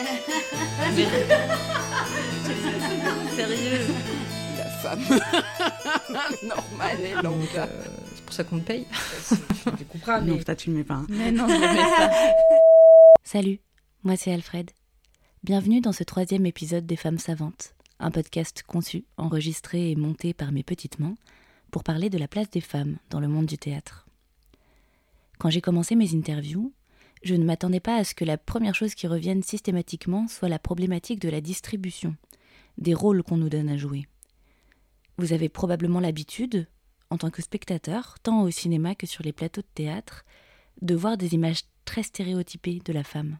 Sérieux La femme normale et lambda. euh, C'est pour ça qu'on me paye. Tu comprends, Non, mais ça, tu le mets pas. hein. Mais non, je le mets pas. Salut, moi c'est Alfred. Bienvenue dans ce troisième épisode des Femmes Savantes, un podcast conçu, enregistré et monté par mes petites mains pour parler de la place des femmes dans le monde du théâtre. Quand j'ai commencé mes interviews, je ne m'attendais pas à ce que la première chose qui revienne systématiquement soit la problématique de la distribution, des rôles qu'on nous donne à jouer. Vous avez probablement l'habitude, en tant que spectateur, tant au cinéma que sur les plateaux de théâtre, de voir des images très stéréotypées de la femme.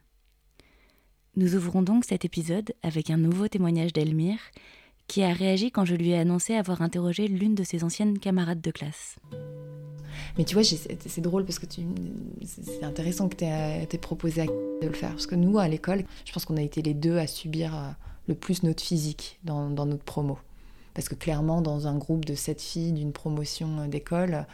Nous ouvrons donc cet épisode avec un nouveau témoignage d'Elmire, qui a réagi quand je lui ai annoncé avoir interrogé l'une de ses anciennes camarades de classe. Mais tu vois, c'est drôle parce que c'est intéressant que tu aies proposé à de le faire. Parce que nous, à l'école, je pense qu'on a été les deux à subir euh, le plus notre physique dans, notre promo. Parce que clairement, dans un groupe de sept filles d'une promotion euh, d'école,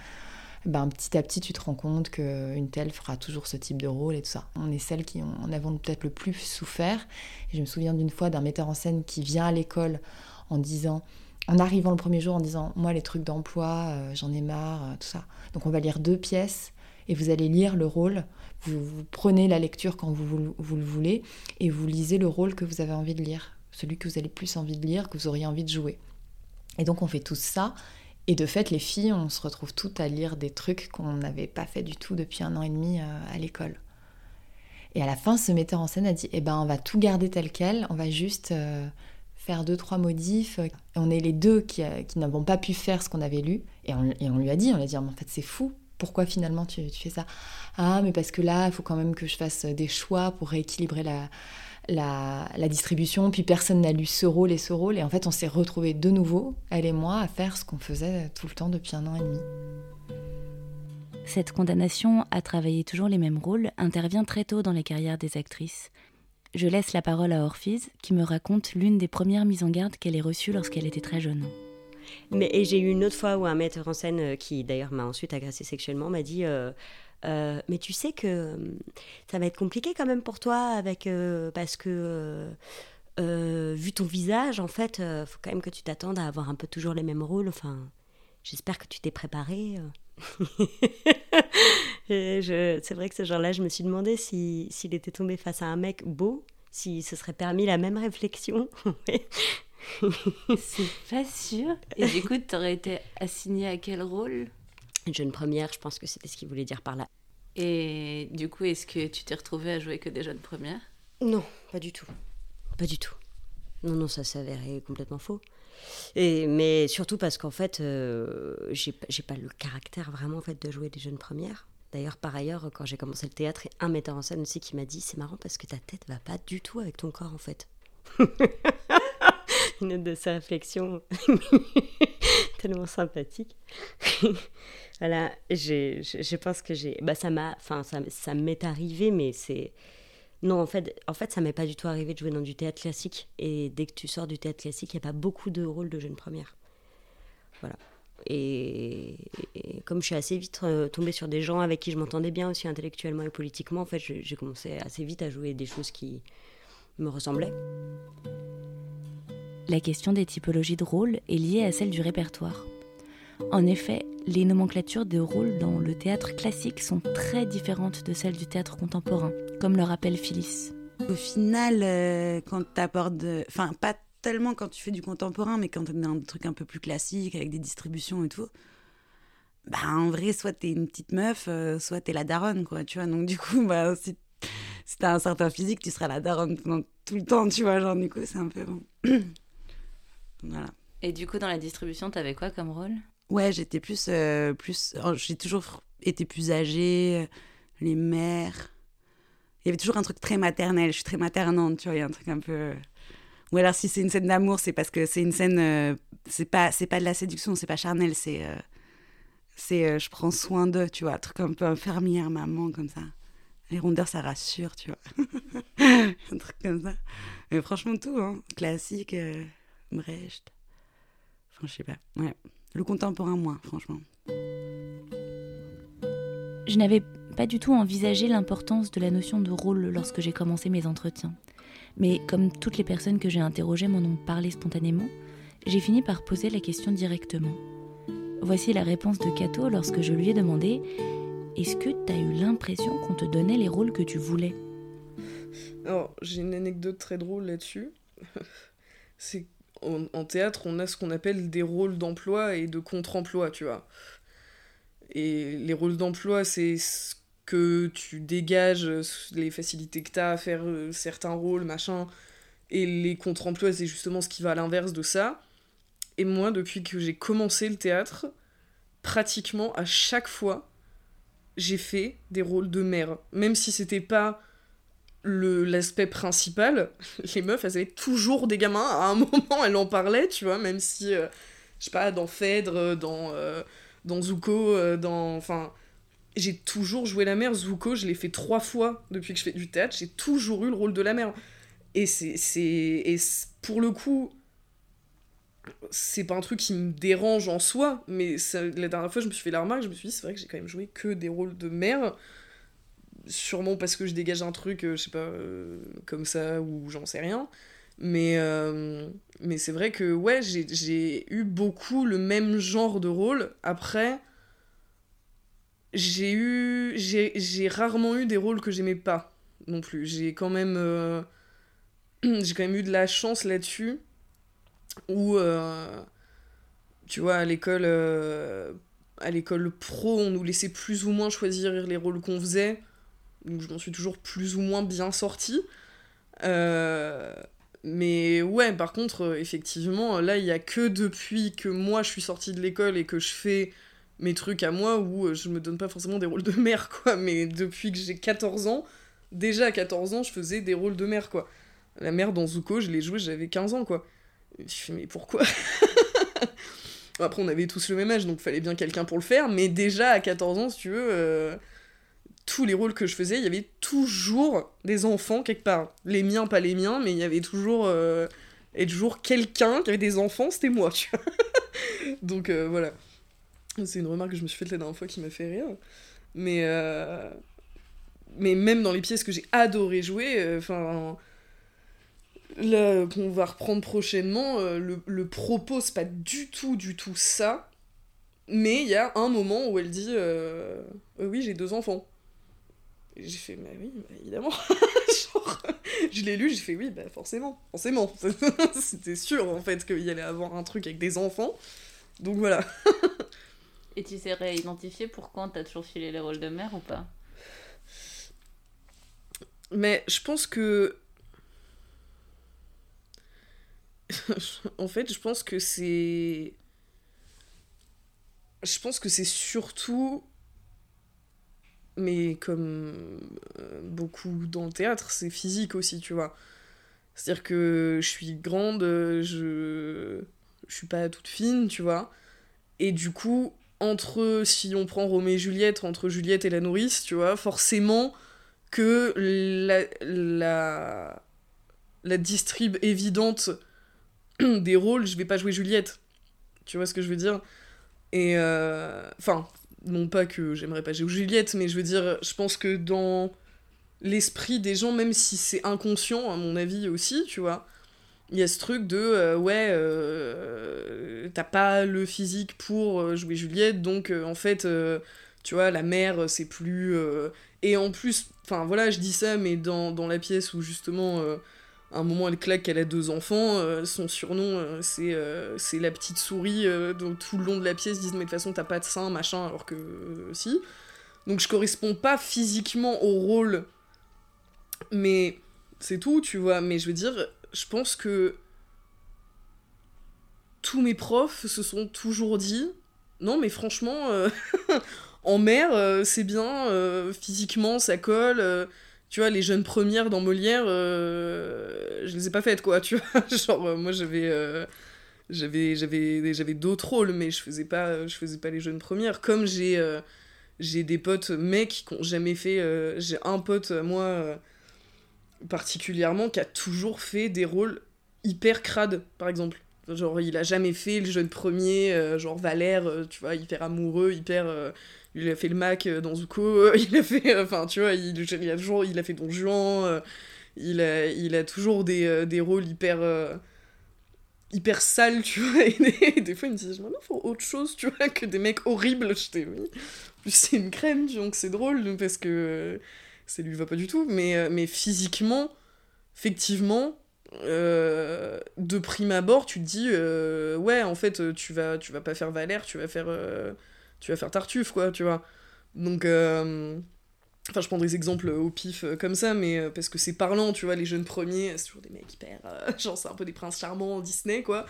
ben, petit à petit, tu te rends compte qu'une telle fera toujours ce type de rôle et tout ça. On est celles qui en avons peut-être le plus souffert. Et je me souviens d'une fois d'un metteur en scène qui vient à l'école en disant, en arrivant le premier jour, en disant Moi, les trucs d'emploi, euh, j'en ai marre, euh, tout ça. Donc, on va lire deux pièces et vous allez lire le rôle. Vous, prenez la lecture quand vous, vous- le voulez et vous lisez le rôle que vous avez envie de lire, celui que vous avez plus envie de lire, que vous auriez envie de jouer. Et donc, on fait tout ça. Et de fait, les filles, on se retrouve toutes à lire des trucs qu'on n'avait pas fait du tout depuis un an et demi euh, à l'école. Et à la fin, ce metteur en scène a dit Eh ben, on va tout garder tel quel, on va juste faire deux, trois modifs. On est les deux qui, euh, qui n'avons pas pu faire ce qu'on avait lu. Et on, lui a dit On lui a dit En fait, c'est fou. Pourquoi finalement tu, tu fais ça? Ah, mais parce que là, il faut quand même que je fasse des choix pour rééquilibrer la, la, la distribution. Puis personne n'a lu ce rôle et ce rôle. Et en fait, on s'est retrouvés de nouveau, elle et moi, à faire ce qu'on faisait tout le temps depuis un an et demi. Cette condamnation à travailler toujours les mêmes rôles intervient très tôt dans les carrières des actrices. Je laisse la parole à Orphise, qui me raconte l'une des premières mises en garde qu'elle ait reçues lorsqu'elle était très jeune. Mais, et j'ai eu une autre fois où un metteur en scène, euh, qui d'ailleurs m'a ensuite agressé sexuellement, m'a dit euh, Euh, Mais tu sais que ça va être compliqué quand même pour toi, avec, parce que vu ton visage, en fait, faut quand même que tu t'attendes à avoir un peu toujours les mêmes rôles. Enfin, j'espère que tu t'es préparé. Et C'est vrai que ce jour-là, je me suis demandé si- s'il était tombé face à un mec beau, s'il se serait permis la même réflexion. C'est pas sûr. Et du coup, t'aurais été assignée à quel rôle? Une jeune première, je pense que c'était ce qu'il voulait dire par là. Et du coup, est-ce que tu t'es retrouvée à jouer que des jeunes premières? Non, pas du tout. Pas du tout. Non, non, ça s'avérait complètement faux. Et, mais surtout parce qu'en fait, euh, j'ai pas le caractère vraiment en fait, de jouer des jeunes premières. D'ailleurs, par ailleurs, quand j'ai commencé le théâtre, un metteur en scène aussi qui m'a dit C'est marrant parce que ta tête va pas du tout avec ton corps en fait. Une note de sa réflexion tellement sympathique. voilà, je, je pense que j'ai. Bah, ça m'a. Enfin, ça, ça m'est arrivé, mais c'est. Non, en fait, en fait, ça m'est pas du tout arrivé de jouer dans du théâtre classique. Et dès que tu sors du théâtre classique, il n'y a pas beaucoup de rôles de jeunes premières. Voilà. Et, et comme je suis assez vite euh, tombée sur des gens avec qui je m'entendais bien aussi intellectuellement et politiquement, en fait, j'ai commencé assez vite à jouer des choses qui me ressemblaient. La question des typologies de rôles est liée à celle du répertoire. En effet, les nomenclatures de rôles dans le théâtre classique sont très différentes de celles du théâtre contemporain, comme le rappelle Phyllis. Au final, euh, quand tu abordes. Enfin, pas tellement quand tu fais du contemporain, mais quand tu es dans des trucs un peu plus classiques, avec des distributions et tout. Bah, en vrai, soit t'es une petite meuf, euh, soit t'es la daronne, quoi, tu vois. Donc, du coup, bah, si, si t'as un certain physique, tu seras la daronne pendant tout le temps, tu vois. Genre, du coup, c'est un peu bon. voilà. Et du coup, dans la distribution, t'avais quoi comme rôle? Ouais, j'étais plus. euh, plus oh, j'ai toujours été plus âgée, euh, les mères. Il y avait toujours un truc très maternel. Je suis très maternante, tu vois. Il y a un truc un peu. Ou alors, si c'est une scène d'amour, c'est parce que c'est une scène. euh, c'est pas, c'est pas de la séduction, c'est pas charnel, c'est. euh, c'est euh, je prends soin d'eux, tu vois. Un truc un peu infirmière, maman, comme ça. Les rondeurs, ça rassure, tu vois. un truc comme ça. Mais franchement, tout, hein. Classique, Brecht. Enfin, je sais pas. Ouais. Le contemporain, moins, franchement. Je n'avais pas du tout envisagé l'importance de la notion de rôle lorsque j'ai commencé mes entretiens. Mais comme toutes les personnes que j'ai interrogées m'en ont parlé spontanément, j'ai fini par poser la question directement. Voici la réponse de Cato lorsque je lui ai demandé Est-ce que tu as eu l'impression qu'on te donnait les rôles que tu voulais? Alors, j'ai une anecdote très drôle là-dessus. C'est en, théâtre, on a ce qu'on appelle des rôles d'emploi et de contre-emploi, tu vois. Et les rôles d'emploi, c'est ce que tu dégages, les facilités que tu as à faire euh, certains rôles, machin. Et les contre-emplois, c'est justement ce qui va à l'inverse de ça. Et moi, depuis que j'ai commencé le théâtre, pratiquement à chaque fois, j'ai fait des rôles de mère. Même si c'était pas l'aspect principal, les meufs, elles avaient toujours des gamins. À un moment, elles en parlaient, tu vois, même si, euh, je sais pas, dans Phèdre, dans, euh, dans Zuko, euh, dans... Enfin, j'ai toujours joué la mère. Zuko, je l'ai fait trois fois depuis que je fais du théâtre. J'ai toujours eu le rôle de la mère. Et c'est... pour le coup, c'est pas un truc qui me dérange en soi, mais la dernière fois, je me suis fait la remarque, je me suis dit, c'est vrai que j'ai quand même joué que des rôles de mère. Sûrement parce que je dégage un truc, euh, je sais pas, euh, comme ça, ou j'en sais rien. Mais, euh, mais c'est vrai que, ouais, j'ai eu beaucoup le même genre de rôle. Après, j'ai eu. J'ai rarement eu des rôles que j'aimais pas non plus. J'ai quand même. euh, j'ai quand même eu de la chance là-dessus où euh, tu vois à l'école euh, à l'école pro on nous laissait plus ou moins choisir les rôles qu'on faisait donc je m'en suis toujours plus ou moins bien sortie mais ouais par contre effectivement là il y a que depuis que moi je suis sortie de l'école et que je fais mes trucs à moi où euh, je me donne pas forcément des rôles de mère quoi mais depuis que j'ai 14 ans déjà à 14 ans je faisais des rôles de mère quoi la mère dans Zuko je l'ai joué j'avais 15 ans quoi je fais, mais pourquoi? Après, on avait tous le même âge, donc fallait bien quelqu'un pour le faire, mais déjà à 14 ans, si tu veux, euh, tous les rôles que je faisais, il y avait toujours des enfants quelque part. Les miens, pas les miens, mais il y avait toujours, euh, et toujours quelqu'un qui avait des enfants, c'était moi, tu vois. donc voilà. C'est une remarque que je me suis faite la dernière fois qui m'a fait rire. Mais, euh, mais même dans les pièces que j'ai adoré jouer, euh, enfin qu'on va reprendre prochainement, euh, le, le propos c'est pas du tout, du tout ça. Mais il y a un moment où elle dit Oui, j'ai deux enfants. J'ai fait, bah oui, bah, évidemment. Je l'ai lu, j'ai fait, oui, bah forcément, forcément. C'était sûr en fait qu'il y allait avoir un truc avec des enfants. Donc voilà. Et tu sais réidentifier pourquoi t'as toujours filé les rôles de mère ou pas? Mais je pense que. en fait, je pense que c'est. Je pense que c'est surtout. Mais comme euh, beaucoup dans le théâtre, c'est physique aussi, tu vois. C'est-à-dire que je suis grande, je. Je suis pas toute fine, tu vois. Et du coup, entre. Si on prend Roméo et Juliette, entre Juliette et la nourrice, tu vois, forcément que la, la, la distrib évidente des rôles, je vais pas jouer Juliette. Tu vois ce que je veux dire? Et euh, enfin, non pas que j'aimerais pas jouer Juliette, mais je veux dire, je pense que dans l'esprit des gens, même si c'est inconscient, à mon avis aussi, tu vois, il y a ce truc de euh, ouais, euh, t'as pas le physique pour euh, jouer Juliette, donc en fait, tu vois, la mère, c'est plus. et en plus, enfin voilà, je dis ça, mais dans, la pièce où justement, à un moment, elle claque qu'elle a deux enfants, son surnom, c'est c'est la petite souris, donc tout le long de la pièce, ils disent, mais de toute façon, t'as pas de sein, machin, alors que si. Donc je corresponds pas physiquement au rôle, mais c'est tout, tu vois. Mais je veux dire, je pense que tous mes profs se sont toujours dit, non, mais franchement. euh, en mer, euh, c'est bien, euh, physiquement, ça colle. tu vois, les jeunes premières dans Molière, je les ai pas faites, quoi, tu vois. Genre, moi, j'avais... j'avais j'avais j'avais d'autres rôles mais je faisais pas je faisais pas les jeunes premières comme j'ai des potes mecs qui ont jamais fait j'ai un pote moi particulièrement qui a toujours fait des rôles hyper crades par exemple genre il a jamais fait le jeune premier euh, genre Valère euh, tu vois hyper amoureux hyper euh, il a fait le Mac dans Zuko, il a fait, enfin tu vois, il, a toujours, il a fait Don Juan, il, a, il a toujours des, des rôles hyper. hyper sales, tu vois. Et des, fois, il me dit Maintenant, faut autre chose, tu vois, que des mecs horribles. J'étais, oui. C'est une crème, donc c'est drôle, parce que ça lui va pas du tout. Mais, euh, physiquement, effectivement. euh, de prime abord, tu te dis euh, ouais en fait tu vas tu vas pas faire Valère, tu vas faire tu vas faire Tartuffe quoi, tu vois. Donc Enfin, je prends des exemples au pif comme ça, mais parce que c'est parlant, tu vois, les jeunes premiers, c'est toujours des mecs hyper. genre, c'est un peu des princes charmants Disney, quoi.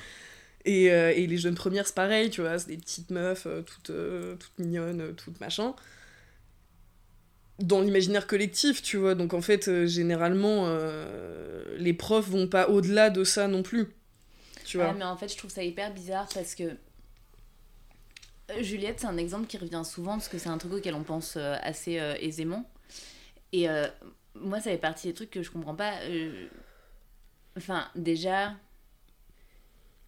Et, et les jeunes premières, c'est pareil, tu vois, c'est des petites meufs, toutes, toutes mignonnes, toutes machin. Dans l'imaginaire collectif, tu vois, donc en fait, euh, généralement, euh, les profs vont pas au-delà de ça non plus. Tu vois. Ouais, mais en fait, je trouve ça hyper bizarre parce que euh, Juliette, c'est un exemple qui revient souvent parce que c'est un truc auquel on pense assez aisément. Et moi, ça fait partie des trucs que je comprends pas. Enfin, déjà.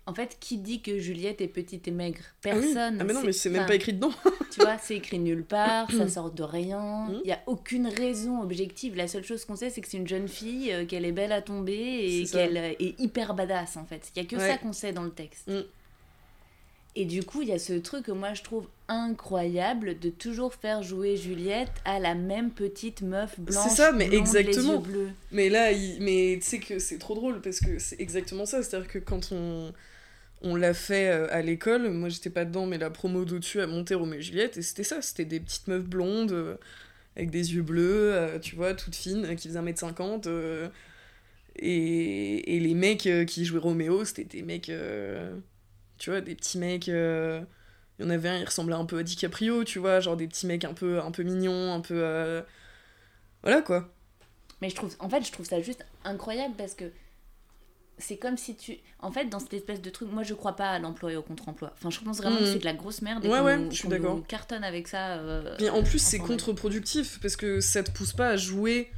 En fait, qui dit que Juliette est petite et maigre? Ah oui. Personne. Ah, mais non, mais c'est même pas écrit dedans. Tu vois, c'est écrit nulle part, ça sort de rien. Mm. Il y a aucune raison objective. La seule chose qu'on sait, c'est que c'est une jeune fille, euh, qu'elle est belle à tomber et C'est qu'elle euh, est hyper badass en fait. Il y a que Ouais. ça qu'on sait dans le texte. Mm. Et du coup, il y a ce truc que moi je trouve incroyable de toujours faire jouer Juliette à la même petite meuf blanche. ça, mais blonde, exactement. Les yeux bleus. Mais là, il... mais tu sais que c'est trop drôle parce que c'est exactement ça. C'est-à-dire que quand on, on l'a fait euh, à l'école, moi j'étais pas dedans, mais la promo d'au-dessus a monté Roméo et Juliette, et c'était ça. C'était des petites meufs blondes euh, avec des yeux bleus, euh, tu vois, toutes fines, qui faisaient 1m50. euh, et, et les mecs qui jouaient Roméo, c'était des mecs, tu vois, des petits mecs. Il y en avait un, il ressemblait un peu à DiCaprio, tu vois, genre des petits mecs un peu, un peu mignons, un peu. Voilà quoi. Mais je trouve, en fait, je trouve ça juste incroyable parce que c'est comme si tu. En fait, dans cette espèce de truc, moi je crois pas à l'emploi et au contre-emploi. Enfin, je pense vraiment que c'est de la grosse merde et Ouais, ouais, je suis d'accord. cartonne avec ça. euh, Mais en plus, c'est contre-productif parce que ça te pousse pas à jouer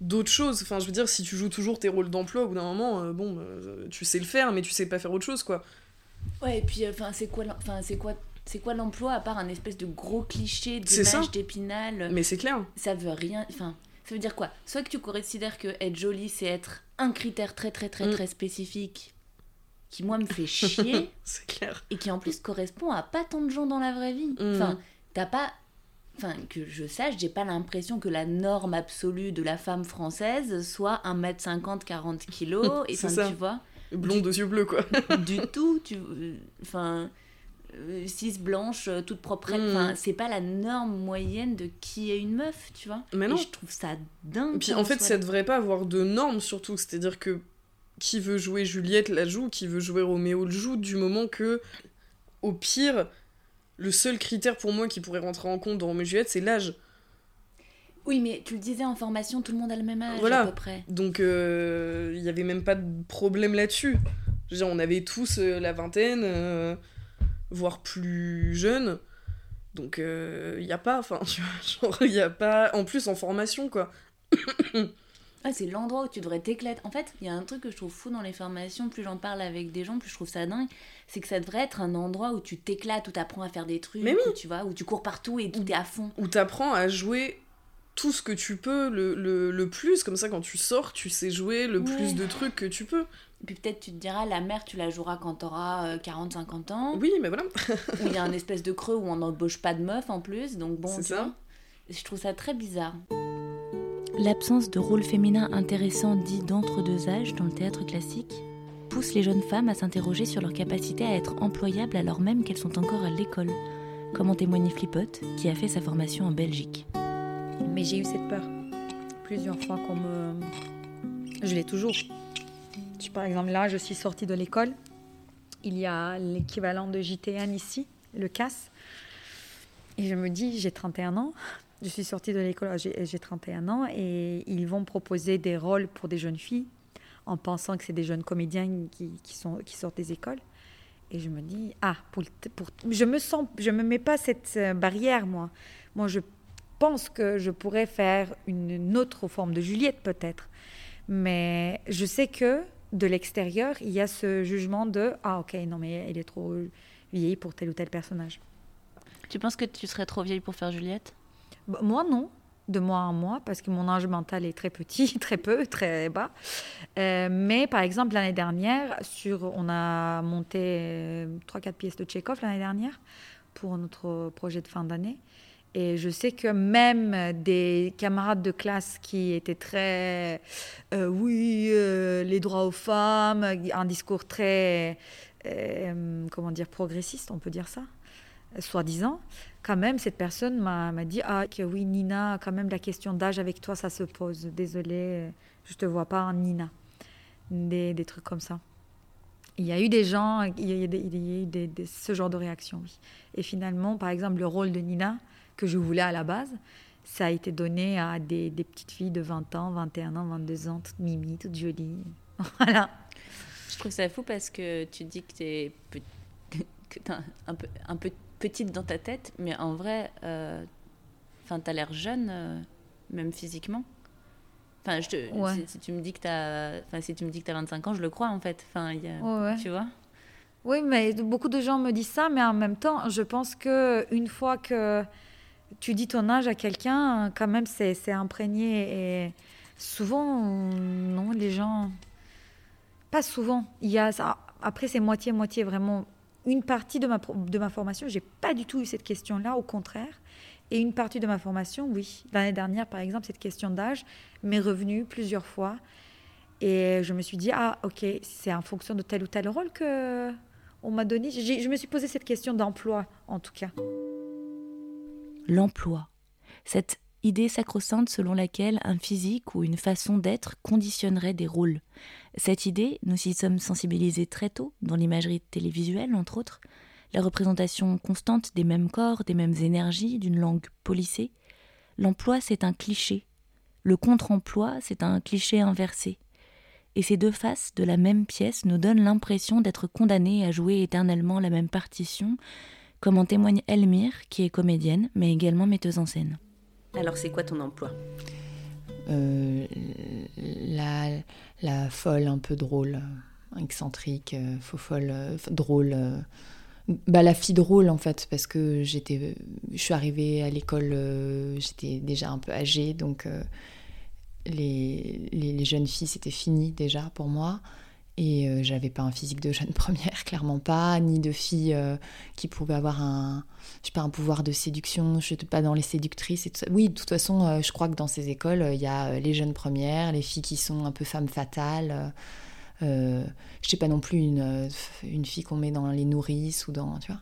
d'autres choses. Enfin, je veux dire, si tu joues toujours tes rôles d'emploi, au bout d'un moment, euh, bon, euh, tu sais le faire, mais tu sais pas faire autre chose, quoi. Ouais, et puis, euh, enfin, c'est quoi, enfin, c'est quoi, c'est quoi l'emploi à part un espèce de gros cliché d'image d'épinal? Mais c'est clair. Ça veut rien. Enfin, ça veut dire quoi? Soit que tu considères que être jolie, c'est être un critère très très très Mm. très spécifique qui moi me fait chier c'est clair. et qui en plus correspond à pas tant de gens dans la vraie vie. Mm. Enfin, t'as pas. Enfin, que je sache, j'ai pas l'impression que la norme absolue de la femme française soit 1m50, 40 kilos. et ça. tu vois, Blonde aux yeux bleus, quoi. du tout. Tu, euh, enfin, euh, cis blanche, euh, toute propre. Mm. Enfin, c'est pas la norme moyenne de qui est une meuf, tu vois. Mais non. Et je trouve ça dingue. Et puis en fait, ça là. devrait pas avoir de normes, surtout. C'est-à-dire que qui veut jouer Juliette la joue, qui veut jouer Roméo le joue, du moment que, au pire, le seul critère pour moi qui pourrait rentrer en compte dans Roméo et Juliette, c'est l'âge. Oui, mais tu le disais en formation, tout le monde a le même âge Voilà. à peu près. Donc euh, il y avait même pas de problème là-dessus. Je veux dire, on avait tous euh, la vingtaine, euh, voire plus jeune. Donc il y a pas, enfin, tu vois, genre il y a pas. En plus en formation quoi. Ah, c'est l'endroit où tu devrais t'éclater. En fait, il y a un truc que je trouve fou dans les formations, plus j'en parle avec des gens, plus je trouve ça dingue, c'est que ça devrait être un endroit où tu t'éclates, où tu apprends à faire des trucs, Mais oui. où, tu vois, où tu cours partout et est à fond. Où t'apprends à jouer tout ce que tu peux le, le, le plus, comme ça quand tu sors, tu sais jouer le Ouais. plus de trucs que tu peux. Puis peut-être tu te diras, la mère, tu la joueras quand t'auras 40-50 ans, Oui, mais voilà. où il y a un espèce de creux où on n'embauche pas de meuf en plus, donc bon, C'est tu ça. vois. Je trouve ça très bizarre. L'absence de rôle féminin intéressant dit d'entre-deux âges dans le théâtre classique pousse les jeunes femmes à s'interroger sur leur capacité à être employables alors même qu'elles sont encore à l'école, comme en témoigne Flippote, qui a fait sa formation en Belgique. Mais j'ai eu cette peur plusieurs fois qu'on me... Je l'ai toujours. Par exemple, là, je suis sortie de l'école. Il y a l'équivalent de JTN ici, le CAS. Et je me dis, j'ai 31 ans. Je suis sortie de l'école, j'ai j'ai 31 ans. Et ils vont proposer des rôles pour des jeunes filles en pensant que c'est des jeunes comédiens qui, qui sont, qui sortent des écoles. Et je me dis, ah, pour, pour, je me sens, je me mets pas cette euh, barrière, moi. Moi, je pense que je pourrais faire une autre forme de Juliette, peut-être. Mais je sais que de l'extérieur, il y a ce jugement de ah ok non mais elle est trop vieille pour tel ou tel personnage. Tu penses que tu serais trop vieille pour faire Juliette? Bah, moi non, de mois en mois, parce que mon âge mental est très petit, très peu, très bas. Euh, mais par exemple, l'année dernière, sur, on a monté 3-4 pièces de Tchekhov l'année dernière pour notre projet de fin d'année. Et je sais que même des camarades de classe qui étaient très, euh, oui, euh, les droits aux femmes, un discours très, euh, comment dire, progressiste, on peut dire ça, soi-disant, quand même, cette personne m'a dit, ah, oui, Nina, quand même, la question d'âge avec toi, ça se pose. Désolée, je te vois pas en Nina. Des, des trucs comme ça. Il y a eu des gens, il y a eu, des, ce genre de réaction, oui. Et finalement, par exemple, le rôle de Nina, que je voulais à la base, ça a été donné à des, des petites filles de 20 ans, 21 ans, 22 ans, toutes mimi, toutes jolies. voilà. Je trouve ça fou parce que tu dis que tu es, un, peu, un peu petite dans ta tête, mais en vrai, euh, tu as l'air jeune, euh, même physiquement. Enfin, je te, Ouais. si, si tu me dis que tu as, enfin, si tu me dis que tu as 25 ans, je le crois en fait. Enfin, il y a- Ouais, ouais. Tu vois Oui, mais beaucoup de gens me disent ça, mais en même temps, je pense que une fois que tu dis ton âge à quelqu'un, quand même, c'est imprégné. Et souvent, non, les gens. Pas souvent. Il y a ça. Après, c'est moitié-moitié, vraiment. Une partie de ma, de ma formation, pas du tout eu cette question-là, au contraire. Et une partie de ma formation, oui. L'année dernière, par exemple, cette question d'âge m'est revenue plusieurs fois. Et je me suis dit, ah, ok, c'est en fonction de tel ou tel rôle que on m'a donné. Je me suis posé cette question d'emploi, en tout cas. L'emploi. Cette idée sacro-sainte selon laquelle un physique ou une façon d'être conditionnerait des rôles. Cette idée, nous y sommes sensibilisés très tôt, dans l'imagerie télévisuelle entre autres, la représentation constante des mêmes corps, des mêmes énergies, d'une langue polissée. L'emploi, c'est un cliché. Le contre-emploi, c'est un cliché inversé. Et ces deux faces de la même pièce nous donnent l'impression d'être condamnés à jouer éternellement la même partition, comme en témoigne Elmire, qui est comédienne, mais également metteuse en scène. Alors, c'est quoi ton emploi? Euh, la, la folle un peu drôle, euh, excentrique, euh, faux folle, euh, drôle. euh, bah, la fille drôle en fait, parce que j'étais, je suis arrivée à l'école, euh, j'étais déjà un peu âgée, donc euh, les, les, les jeunes filles c'était fini déjà pour moi. Et euh, j'avais pas un physique de jeune première, clairement pas, ni de fille euh, qui pouvait avoir un, je sais pas, un pouvoir de séduction. Je suis pas dans les séductrices. Oui, de toute façon, euh, je crois que dans ces écoles, euh, il y a les jeunes premières, les filles qui sont un peu femmes fatales. je sais pas non plus une, une fille qu'on met dans les nourrices ou dans, tu vois.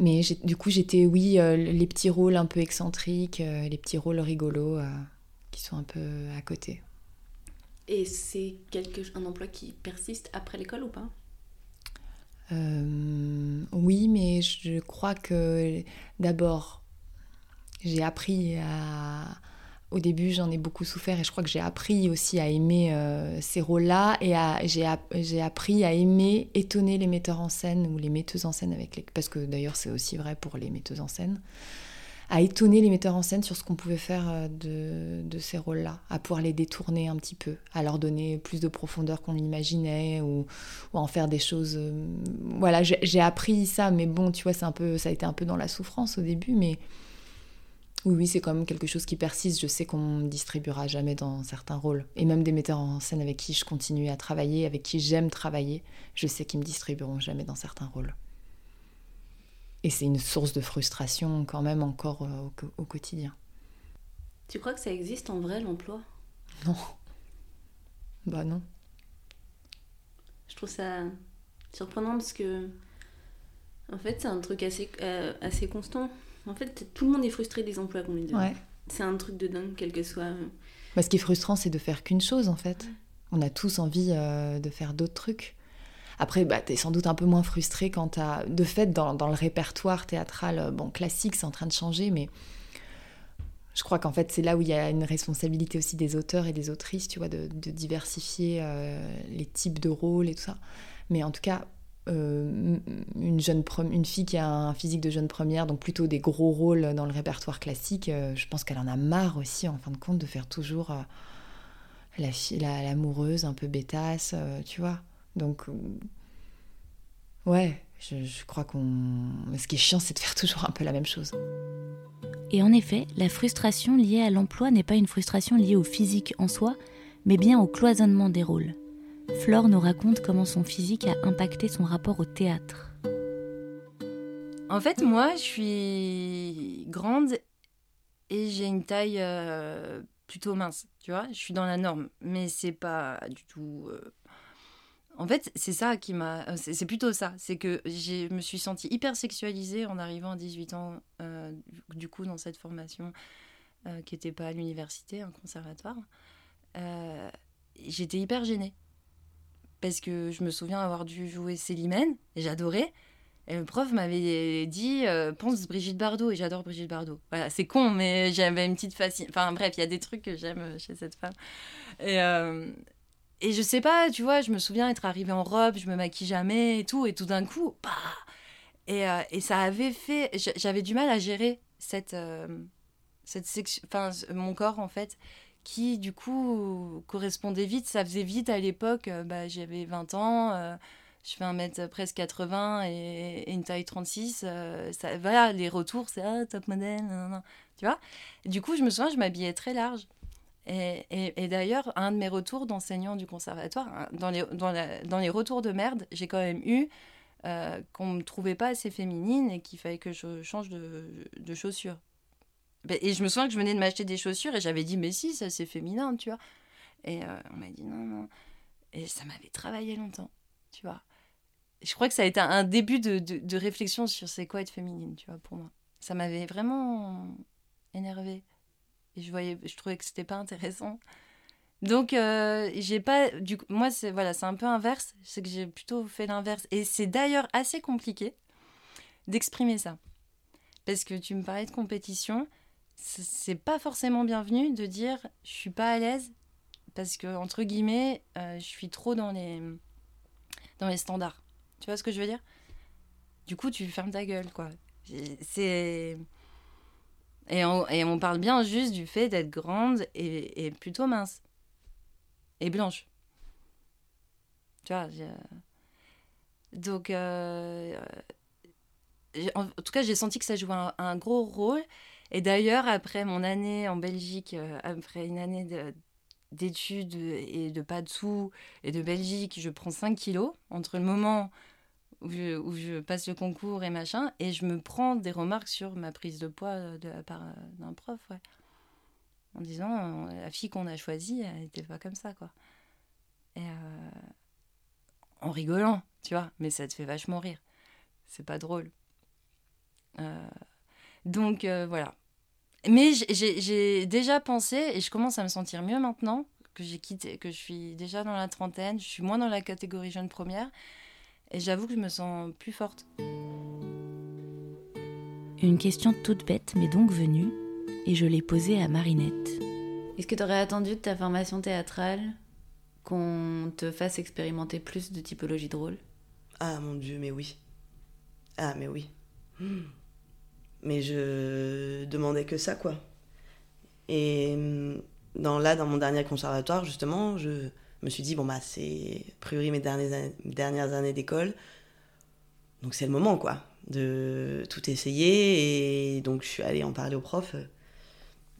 Mais du coup, j'étais, oui, les petits rôles un peu excentriques, les petits rôles rigolos qui sont un peu à côté. Et c'est quelque... un emploi qui persiste après l'école ou pas? Euh, oui, mais je crois que d'abord, j'ai appris à... Au début, j'en ai beaucoup souffert et je crois que j'ai appris aussi à aimer euh, ces rôles-là et à- j'ai app- j'ai appris à aimer étonner les metteurs en scène ou les metteuses en scène avec les... Parce que d'ailleurs, c'est aussi vrai pour les metteuses en scène. À étonner les metteurs en scène sur ce qu'on pouvait faire euh, de, ces rôles-là, à pouvoir les détourner un petit peu, à leur donner plus de profondeur qu'on l'imaginait ou, ou en faire des choses. euh, voilà, j'ai appris ça, mais bon, tu vois, c'est un peu, ça a été un peu dans la souffrance au début, mais oui, oui, c'est quand même quelque chose qui persiste. Je sais qu'on me distribuera jamais dans certains rôles, et même des metteurs en scène avec qui je continue à travailler, avec qui j'aime travailler, je sais qu'ils me distribueront jamais dans certains rôles. Et c'est une source de frustration quand même encore euh, au, quotidien. Tu crois que ça existe en vrai, l'emploi? Non. Bah non. Je trouve ça surprenant parce que, en fait, c'est un truc assez, euh, assez constant. En fait, tout le monde est frustré des emplois qu'on lui donne. Ouais. C'est un truc de dingue, quel que soit. Bah, ce qui est frustrant, c'est de faire qu'une chose, en fait. On a tous envie euh, de faire d'autres trucs. Après, bah, t'es sans doute un peu moins frustré quand t'as... De fait, dans, le répertoire théâtral, euh, bon, classique, c'est en train de changer, mais je crois qu'en fait, c'est là où il y a une responsabilité aussi des auteurs et des autrices, tu vois, de, diversifier euh, les types de rôles et tout ça. Mais en tout cas, euh, une, jeune une fille qui a un physique de jeune première, donc plutôt des gros rôles dans le répertoire classique, je pense qu'elle en a marre aussi, en fin de compte, de faire toujours la l'amoureuse un peu bêtasse, tu vois. Donc, euh, ouais, je, je crois qu'on. Ce qui est chiant, c'est de faire toujours un peu la même chose. Et en effet, la frustration liée à l'emploi n'est pas une frustration liée au physique en soi, mais bien au cloisonnement des rôles. Flore nous raconte comment son physique a impacté son rapport au théâtre. En fait, moi, je suis grande et j'ai une taille euh, plutôt mince, tu vois. Je suis dans la norme, mais c'est pas du tout. euh, En fait, c'est ça qui m'a. euh, C'est plutôt ça. C'est que je me suis sentie hyper sexualisée en arrivant à 18 ans, euh, du- coup, dans cette formation euh, qui n'était pas à l'université, un conservatoire. J'étais hyper gênée. Parce que je me souviens avoir dû jouer Célimène, et j'adorais. Et le prof m'avait dit pense Brigitte Bardot et j'adore Brigitte Bardot. Voilà, c'est con, mais j'avais une petite fascination. Enfin bref, il y a des trucs que j'aime chez cette femme. Et, et je sais pas, tu vois, je me souviens être arrivée en robe, je me maquille jamais et tout, et tout d'un coup, bah et, euh, et ça avait fait. j'a- J'avais du mal à gérer cette, euh, cette section, enfin mon corps en fait, qui du coup correspondait vite. Ça faisait vite à l'époque. euh, bah, J'avais 20 ans. je fais un mètre presque 80 et, et une taille 36. euh, ça, voilà, les retours, c'est ah, top modèle, tu vois. Du coup, je me souviens, je m'habillais très large. Et, d'ailleurs, un de mes retours d'enseignant du conservatoire, hein, dans les, dans, les retours de merde, j'ai quand même eu euh, qu'on me trouvait pas assez féminine et qu'il fallait que je change de, de chaussures. Ben, Et je me souviens que je venais de m'acheter des chaussures et j'avais dit, mais si, ça c'est féminin, tu vois. Et euh, on m'a dit, non, non. Et ça m'avait travaillé longtemps, tu vois. Je crois que ça a été un début de, de, de réflexion sur c'est quoi être féminine, tu vois, pour moi. Ça m'avait vraiment énervée. Et je voyais, je trouvais que c'était pas intéressant. Donc, euh, j'ai pas. Du coup, moi, c'est voilà, c'est un peu inverse. C'est que j'ai plutôt fait l'inverse. Et c'est d'ailleurs assez compliqué d'exprimer ça. Parce que tu me parlais de compétition. c'est- pas forcément bienvenu de dire je suis pas à l'aise parce que, entre guillemets, euh, je suis trop dans les, dans les standards. Tu vois ce que je veux dire? Du coup, tu fermes ta gueule, quoi. C'est. Et on, parle bien juste du fait d'être grande et, plutôt mince. Et blanche. Tu vois, je- donc, euh, en, tout cas, j'ai senti que ça jouait un, gros rôle. Et d'ailleurs, après mon année en Belgique, euh, après une année de- d'études et de pas de sous et de Belgique, je prends 5 kilos entre le moment où je, passe le concours et machin, et je me prends des remarques sur ma prise de poids euh, de la part euh, d'un prof, ouais. En disant, euh, la fille qu'on a choisie, elle n'était pas comme ça, quoi. En rigolant, tu vois, mais ça te fait vachement rire. C'est pas drôle. Donc, voilà. Mais j'ai déjà pensé, et je commence à me sentir mieux maintenant, que j'ai quitté, que je suis déjà dans la trentaine, je suis moins dans la catégorie jeune première, et j'avoue que je me sens plus forte. Une question toute bête m'est donc venue, et je l'ai posée à Marinette. Est-ce que tu aurais attendu de ta formation théâtrale qu'on te fasse expérimenter plus de typologies de rôle Ah mon dieu, mais oui. Ah mais oui. Mais je demandais que ça, quoi. Et hum, dans, là, dans mon dernier conservatoire, justement, je me suis dit, bon, bah, c'est a priori mes dernières années, d'école. Donc c'est le moment, quoi, de tout essayer. Et donc je suis allée en parler au prof euh,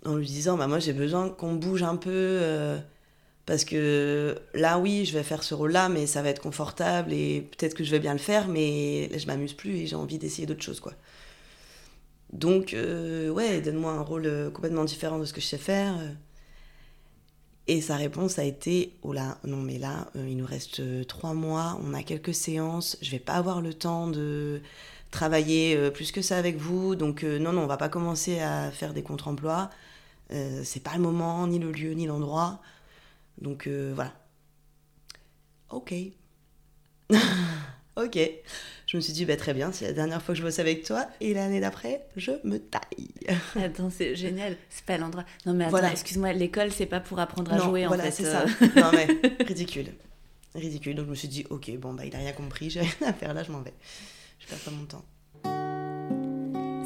en lui disant, bah, moi, j'ai besoin qu'on bouge un peu. euh, parce que là, oui, je vais faire ce rôle-là, mais ça va être confortable et peut-être que je vais bien le faire, mais là, je m'amuse plus et j'ai envie d'essayer d'autres choses, quoi. Donc, euh, ouais, donne-moi un rôle complètement différent de ce que je sais faire. Et sa réponse a été Oh là, non, mais là, euh, il nous reste euh, trois mois, on a quelques séances, je vais pas avoir le temps de travailler euh, plus que ça avec vous, donc non, non, on va pas commencer à faire des contre-emplois. C'est pas le moment, ni le lieu, ni l'endroit. Donc voilà. Ok. ok. Je me suis dit, bah, très bien, c'est la dernière fois que je bosse avec toi, et l'année d'après, je me taille. Attends, c'est génial. C'est pas l'endroit. Non, mais attends, Voilà. excuse-moi, l'école, c'est pas pour apprendre à non, jouer, voilà, en fait. c'est euh. ça. non, mais ridicule. Ridicule. Donc je me suis dit, ok, bon, bah, il a rien compris, j'ai rien à faire là, je m'en vais. Je perds pas mon temps.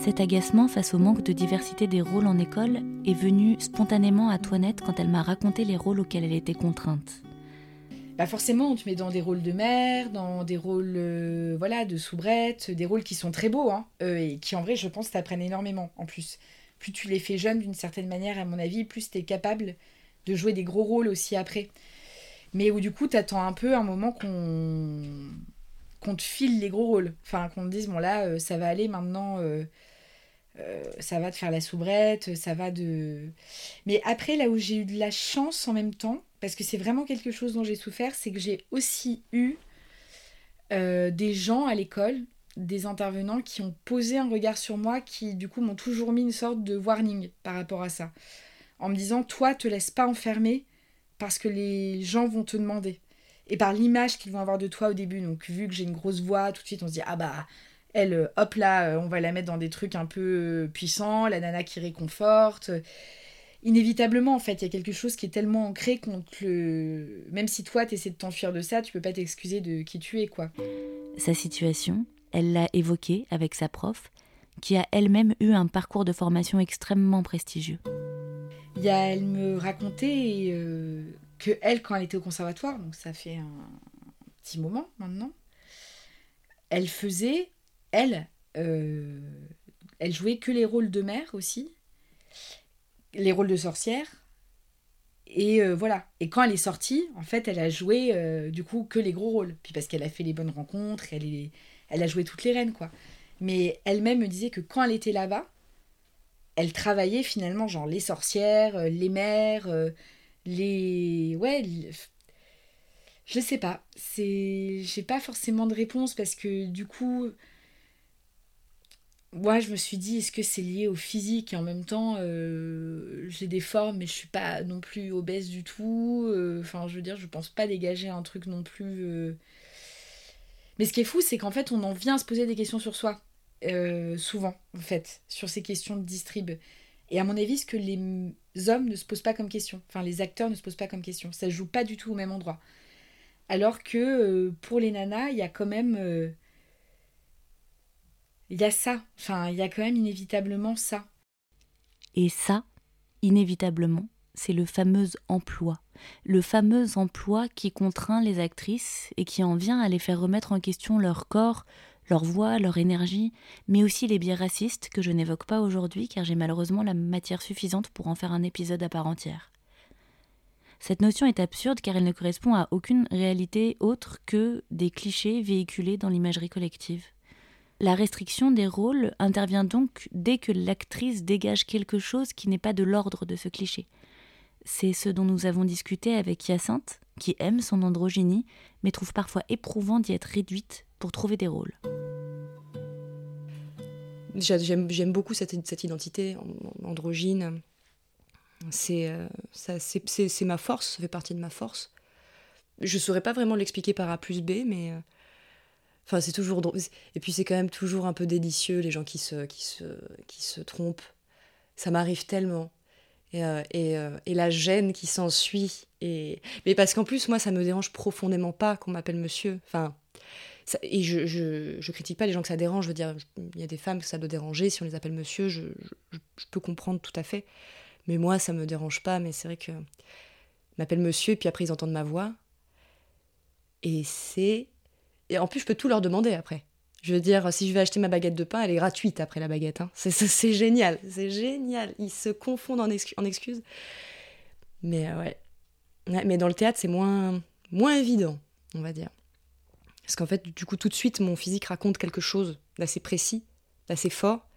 Cet agacement face au manque de diversité des rôles en école est venu spontanément à Toinette quand elle m'a raconté les rôles auxquels elle était contrainte. Bah forcément, on te met dans des rôles de mère, dans des rôles euh, voilà de soubrette, des rôles qui sont très beaux hein, euh, et qui en vrai, je pense, t'apprennent énormément en plus. plus tu les fais jeunes d'une certaine manière, à mon avis, plus tu es capable de jouer des gros rôles aussi après. Mais où du coup, tu attends un peu un moment qu'on qu'on te file les gros rôles. Enfin, qu'on te dise, bon là, euh, ça va aller maintenant, ça va te faire la soubrette, ça va de... Mais après, là où j'ai eu de la chance en même temps, parce que c'est vraiment quelque chose dont j'ai souffert, c'est que j'ai aussi eu des gens à l'école, des intervenants qui ont posé un regard sur moi, qui du coup m'ont toujours mis une sorte de warning par rapport à ça. En me disant, toi, te laisse pas enfermer parce que les gens vont te demander et par l'image qu'ils vont avoir de toi au début. Donc, vu que j'ai une grosse voix, tout de suite, on se dit, ah bah, elle, euh, hop là, euh, on va la mettre dans des trucs un peu euh, puissants, la nana qui réconforte. Inévitablement, en fait, il y a quelque chose qui est tellement ancré contre le. Même si toi, tu essaies de t'enfuir de ça, tu peux pas t'excuser de qui tu es, quoi. Sa situation, elle l'a évoquée avec sa prof, qui a elle-même eu un parcours de formation extrêmement prestigieux. Il y a, elle me racontait que elle, quand elle était au conservatoire, donc ça fait un petit moment maintenant, elle faisait, elle, euh, elle jouait que les rôles de mère aussi, les rôles de sorcière. Et euh, voilà. Et quand elle est sortie, en fait, elle a joué euh, du coup que les gros rôles. Puis parce qu'elle a fait les bonnes rencontres, elle, est, elle a joué toutes les reines, quoi. Mais elle-même me disait que quand elle était là-bas, elle travaillait finalement genre les sorcières, les mères, les ouais je sais pas c'est j'ai pas forcément de réponse parce que du coup moi je me suis dit est-ce que c'est lié au physique? Et en même temps euh, j'ai des formes mais je suis pas non plus obèse du tout euh, enfin je veux dire je pense pas dégager un truc non plus euh. mais ce qui est fou c'est qu'en fait on en vient à se poser des questions sur soi souvent en fait sur ces questions de distrib et à mon avis ce que les hommes ne se posent pas comme question. Enfin, les acteurs ne se posent pas comme question. Ça joue pas du tout au même endroit. Alors que pour les nanas, il y a quand même. Il y a ça. Enfin, il y a quand même inévitablement ça. Et ça, inévitablement, c'est le fameux emploi. Le fameux emploi qui contraint les actrices et qui en vient à les faire remettre en question leur corps, leur voix, leur énergie, mais aussi les biais racistes que je n'évoque pas aujourd'hui car j'ai malheureusement la matière suffisante pour en faire un épisode à part entière. Cette notion est absurde car elle ne correspond à aucune réalité autre que des clichés véhiculés dans l'imagerie collective. La restriction des rôles intervient donc dès que l'actrice dégage quelque chose qui n'est pas de l'ordre de ce cliché. C'est ce dont nous avons discuté avec Hyacinthe, qui aime son androgynie, mais trouve parfois éprouvant d'y être réduite pour trouver des rôles. J'aime beaucoup cette, identité androgyne. Euh, c'est ma force, ça fait partie de ma force. Je ne saurais pas vraiment l'expliquer par A plus B, mais. Euh, enfin, c'est toujours drôle. Et puis, c'est quand même toujours un peu délicieux, les gens qui se, qui se, qui se trompent. Ça m'arrive tellement. Et, euh, et, et, la gêne qui s'ensuit. Et... Mais parce qu'en plus, moi, ça me dérange profondément pas qu'on m'appelle monsieur. Enfin, et je, je, je, critique pas les gens que ça dérange. Je veux dire, il y a des femmes que ça doit déranger. Si on les appelle monsieur, je, je, peux comprendre tout à fait. Mais moi, ça me dérange pas. Mais c'est vrai que m'appellent monsieur, et puis après, ils entendent ma voix. Et c'est. Et en plus, je peux tout leur demander après. Je veux dire, si je vais acheter ma baguette de pain, elle est gratuite après la baguette. Hein. C'est génial, c'est génial. Ils se confondent en, en excuses. Mais euh, ouais. Mais dans le théâtre, c'est moins, moins évident, on va dire. Parce qu'en fait, du coup, tout de suite, mon physique raconte quelque chose d'assez précis, d'assez fort.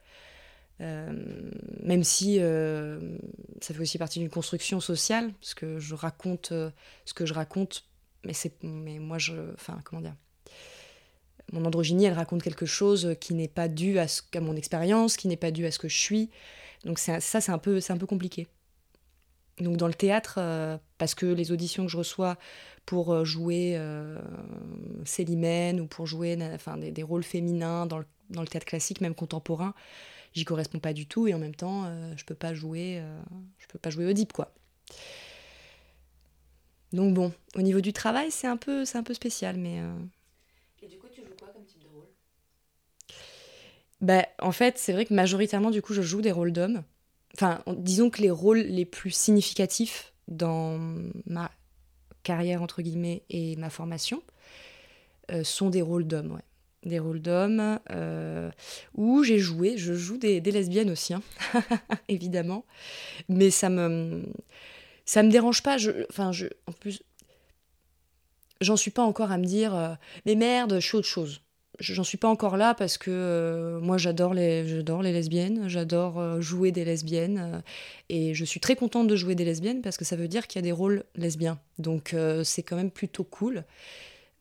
Euh, même si euh, ça fait aussi partie d'une construction sociale, parce que je raconte ce que je raconte, mais, c'est, mais moi, je. Enfin, comment dire Mon androgynie, elle raconte quelque chose qui n'est pas dû à, mon expérience, qui n'est pas dû à ce que je suis. Donc, ça, c'est un, peu, un peu compliqué. Donc, dans le théâtre, parce que les auditions que je reçois pour euh, jouer euh, Célimène ou pour jouer enfin, des, rôles féminins dans le, théâtre classique, même contemporain, j'y correspond pas du tout et en même temps, euh, je peux pas jouer, je peux pas jouer Oedipe, quoi. Donc bon, au niveau du travail, c'est un peu, c'est un peu spécial, mais. Et du coup, tu joues quoi comme type de rôle bah, en fait, c'est vrai que majoritairement, du coup, je joue des rôles d'hommes. Enfin, disons que les rôles les plus significatifs dans ma carrière entre guillemets et ma formation euh, sont des rôles d'hommes. Ouais. des rôles d'hommes, euh, où j'ai joué, je joue des, lesbiennes aussi, hein, évidemment, mais ça me ça me dérange pas. Enfin, je, en plus, j'en suis pas encore à me dire, euh, mais merde, je suis autre chose. J'en suis pas encore là parce que euh, moi j'adore les, j'adore les lesbiennes, j'adore euh, jouer des lesbiennes euh, et je suis très contente de jouer des lesbiennes parce que ça veut dire qu'il y a des rôles lesbiens. Donc c'est quand même plutôt cool.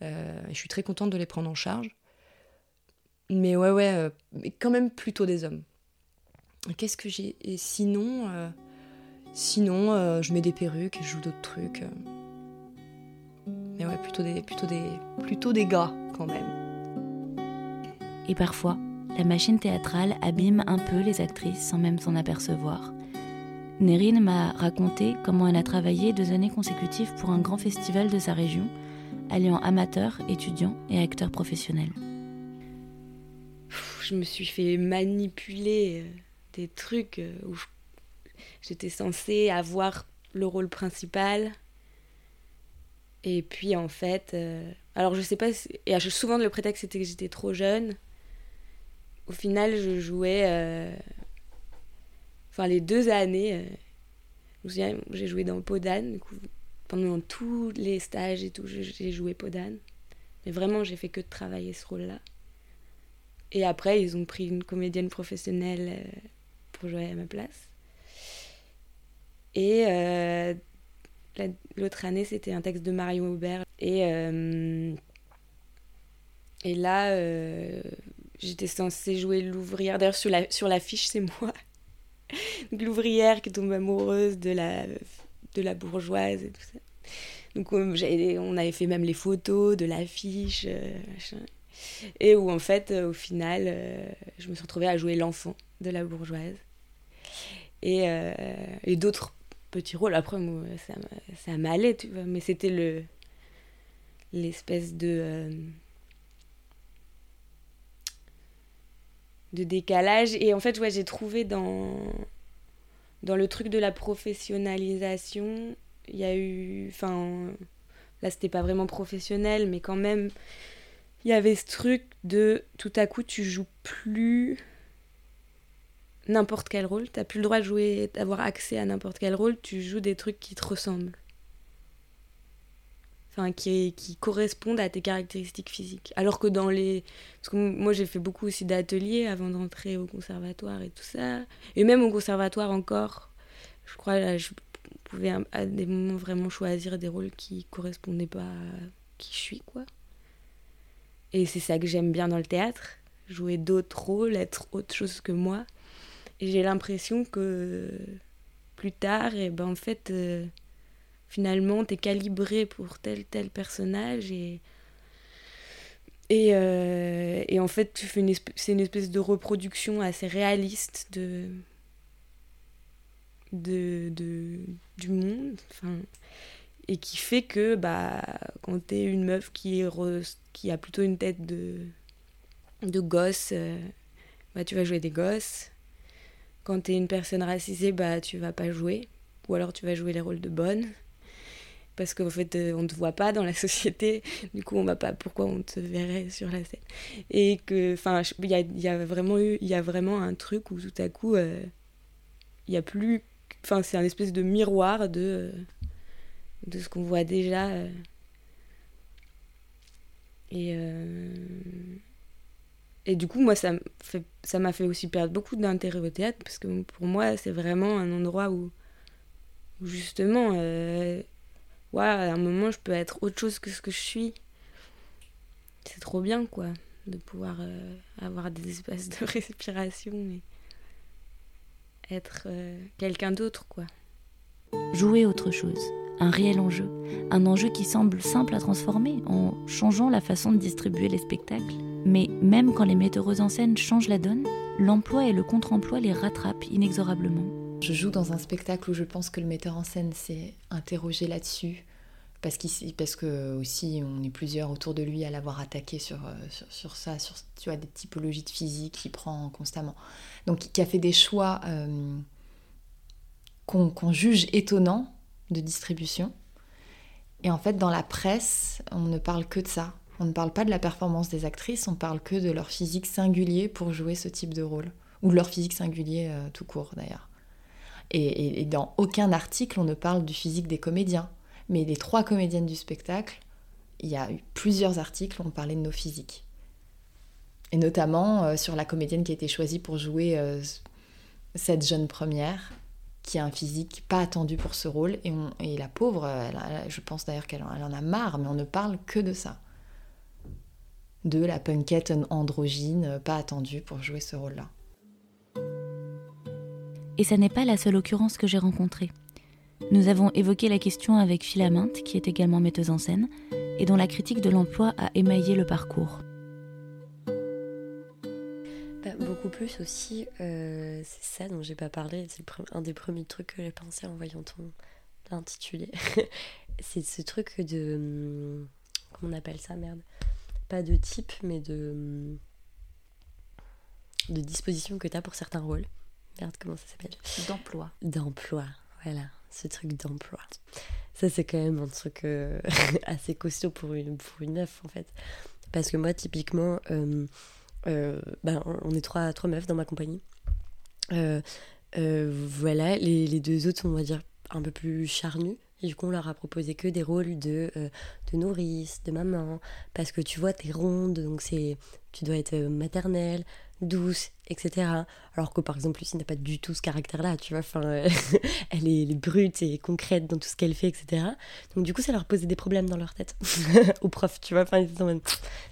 Je suis très contente de les prendre en charge. Mais ouais, ouais, mais quand même plutôt des hommes. Qu'est-ce que j'ai Et sinon, sinon je mets des perruques et je joue d'autres trucs. Mais ouais, plutôt des, plutôt des, plutôt des gars quand même. Et parfois, la machine théâtrale abîme un peu les actrices sans même s'en apercevoir. Nerine m'a raconté comment elle a travaillé deux années consécutives pour un grand festival de sa région, alliant amateurs, étudiants et acteurs professionnels. Je me suis fait manipuler euh, des trucs euh, où j'étais censée avoir le rôle principal. Et puis en fait, euh, alors je sais pas, et souvent le prétexte c'était que j'étais trop jeune. Au final, je jouais, euh, enfin les deux années, euh, j'ai joué dans Podane, du coup, pendant tous les stages et tout, j'ai- joué Podane. Mais vraiment, j'ai fait que de travailler ce rôle-là. Et après, ils ont pris une comédienne professionnelle euh, pour jouer à ma place. Et la- l'autre année, c'était un texte de Marion Aubert. Et, et là, j'étais censée jouer l'ouvrière. D'ailleurs, sur la, sur l'affiche, c'est moi. L'ouvrière qui tombe amoureuse de la, de la bourgeoise et tout ça. Donc, on, j'avais- on avait fait même les photos de l'affiche. euh. Et où en fait, euh, au final, euh, je me suis retrouvée à jouer l'enfant de la bourgeoise. Et, euh, et d'autres petits rôles. Après, ça, ça m'allait, tu vois. Mais c'était le l'espèce de... de décalage. Et en fait, j'ai trouvé dans, dans le truc de la professionnalisation, il y a eu... Enfin, là, c'était pas vraiment professionnel, mais quand même il y avait ce truc de tout à coup tu joues plus n'importe quel rôle, t'as plus le droit de jouer, d'avoir accès à n'importe quel rôle, tu joues des trucs qui te ressemblent. Enfin, qui, qui correspondent à tes caractéristiques physiques. Alors que dans les. Parce que moi j'ai fait beaucoup aussi d'ateliers avant d'entrer au conservatoire et tout ça. Et même au conservatoire encore, je crois là, je pouvais à- des moments vraiment choisir des rôles qui correspondaient pas à qui je suis, quoi. Et c'est ça que j'aime bien dans le théâtre, jouer d'autres rôles, être autre chose que moi. Et j'ai l'impression que plus tard, et ben en fait, euh, finalement, t'es calibré pour tel tel personnage et et, euh, et en fait, tu fais une c'est une espèce de reproduction assez réaliste de de, de du monde, enfin et qui fait que bah quand t'es une meuf qui re- qui a plutôt une tête de de gosse euh, bah tu vas jouer des gosses. Quand t'es une personne racisée bah tu vas pas jouer. Ou alors tu vas jouer les rôles de bonne parce qu'en fait euh, on te voit pas dans la société du coup on va pas pourquoi on te verrait sur la scène? Et que enfin il y a, vraiment eu il y a vraiment un truc où tout à coup euh, il y a plus enfin c'est un espèce de miroir de euh, de ce qu'on voit déjà. Et, et du coup, moi, ça m- fait- ça m'a fait aussi perdre beaucoup d'intérêt au théâtre, parce que pour moi, c'est vraiment un endroit où, où justement, à un moment, je peux être autre chose que ce que je suis. C'est trop bien, quoi, de pouvoir euh, avoir des espaces de respiration et être euh, quelqu'un d'autre, quoi. Jouer autre chose, un réel enjeu, un enjeu qui semble simple à transformer en changeant la façon de distribuer les spectacles. Mais même quand les metteuses en scène changent la donne, l'emploi et le contre-emploi les rattrapent inexorablement. Je joue dans un spectacle où je pense que le metteur en scène s'est interrogé là-dessus. Parce, parce que aussi on est plusieurs autour de lui à l'avoir attaqué sur, euh, ça, sur des typologies de physique qu'il prend constamment. Donc qui a fait des choix euh, qu'on qu'on juge étonnants de distribution. Et en fait, dans la presse, on ne parle que de ça. On ne parle pas de la performance des actrices, on parle que de leur physique singulier pour jouer ce type de rôle. Ou de leur physique singulier euh, tout court d'ailleurs. Et, dans aucun article on ne parle du physique des comédiens. Mais les trois comédiennes du spectacle, il y a eu plusieurs articles où on parlait de nos physiques. Et notamment euh, sur la comédienne qui a été choisie pour jouer euh, cette jeune première, qui a un physique pas attendu pour ce rôle. Et, la pauvre, je pense d'ailleurs qu'elle en- elle en a marre, mais on ne parle que de ça. De la punkette androgyne, euh, pas attendue pour jouer ce rôle-là. Et ça n'est pas la seule occurrence que j'ai rencontrée. Nous avons évoqué la question avec Philaminte, qui est également metteuse en scène, et dont la critique de l'emploi a émaillé le parcours. Bah, beaucoup plus aussi, euh, c'est ça dont j'ai pas parlé, c'est un des premiers trucs que j'ai pensé en voyant ton intitulé. c'est ce truc de. hum, Comment on appelle ça, merde? Pas de type, mais de. hum, de disposition que tu pour certains rôles. Merde, comment ça s'appelle D'emploi. D'emploi, voilà, ce truc d'emploi. Ça, c'est quand même un truc euh, assez costaud pour une, pour une meuf, en fait. Parce que moi, typiquement, euh, euh, ben, on est trois, trois meufs dans ma compagnie. Voilà, les, les deux autres sont, on va dire, un peu plus charnus. Et du coup, on leur a proposé que des rôles de, de nourrice, de maman. Parce que tu vois, t'es ronde, donc c'est, tu dois être maternelle, douce, etc. Alors que par exemple, Lucie n'a pas du tout ce caractère-là, tu vois. Enfin, euh, elle, est, brute et concrète dans tout ce qu'elle fait, etc. Donc du coup, ça leur posait des problèmes dans leur tête, aux profs, tu vois. Enfin, ils étaient en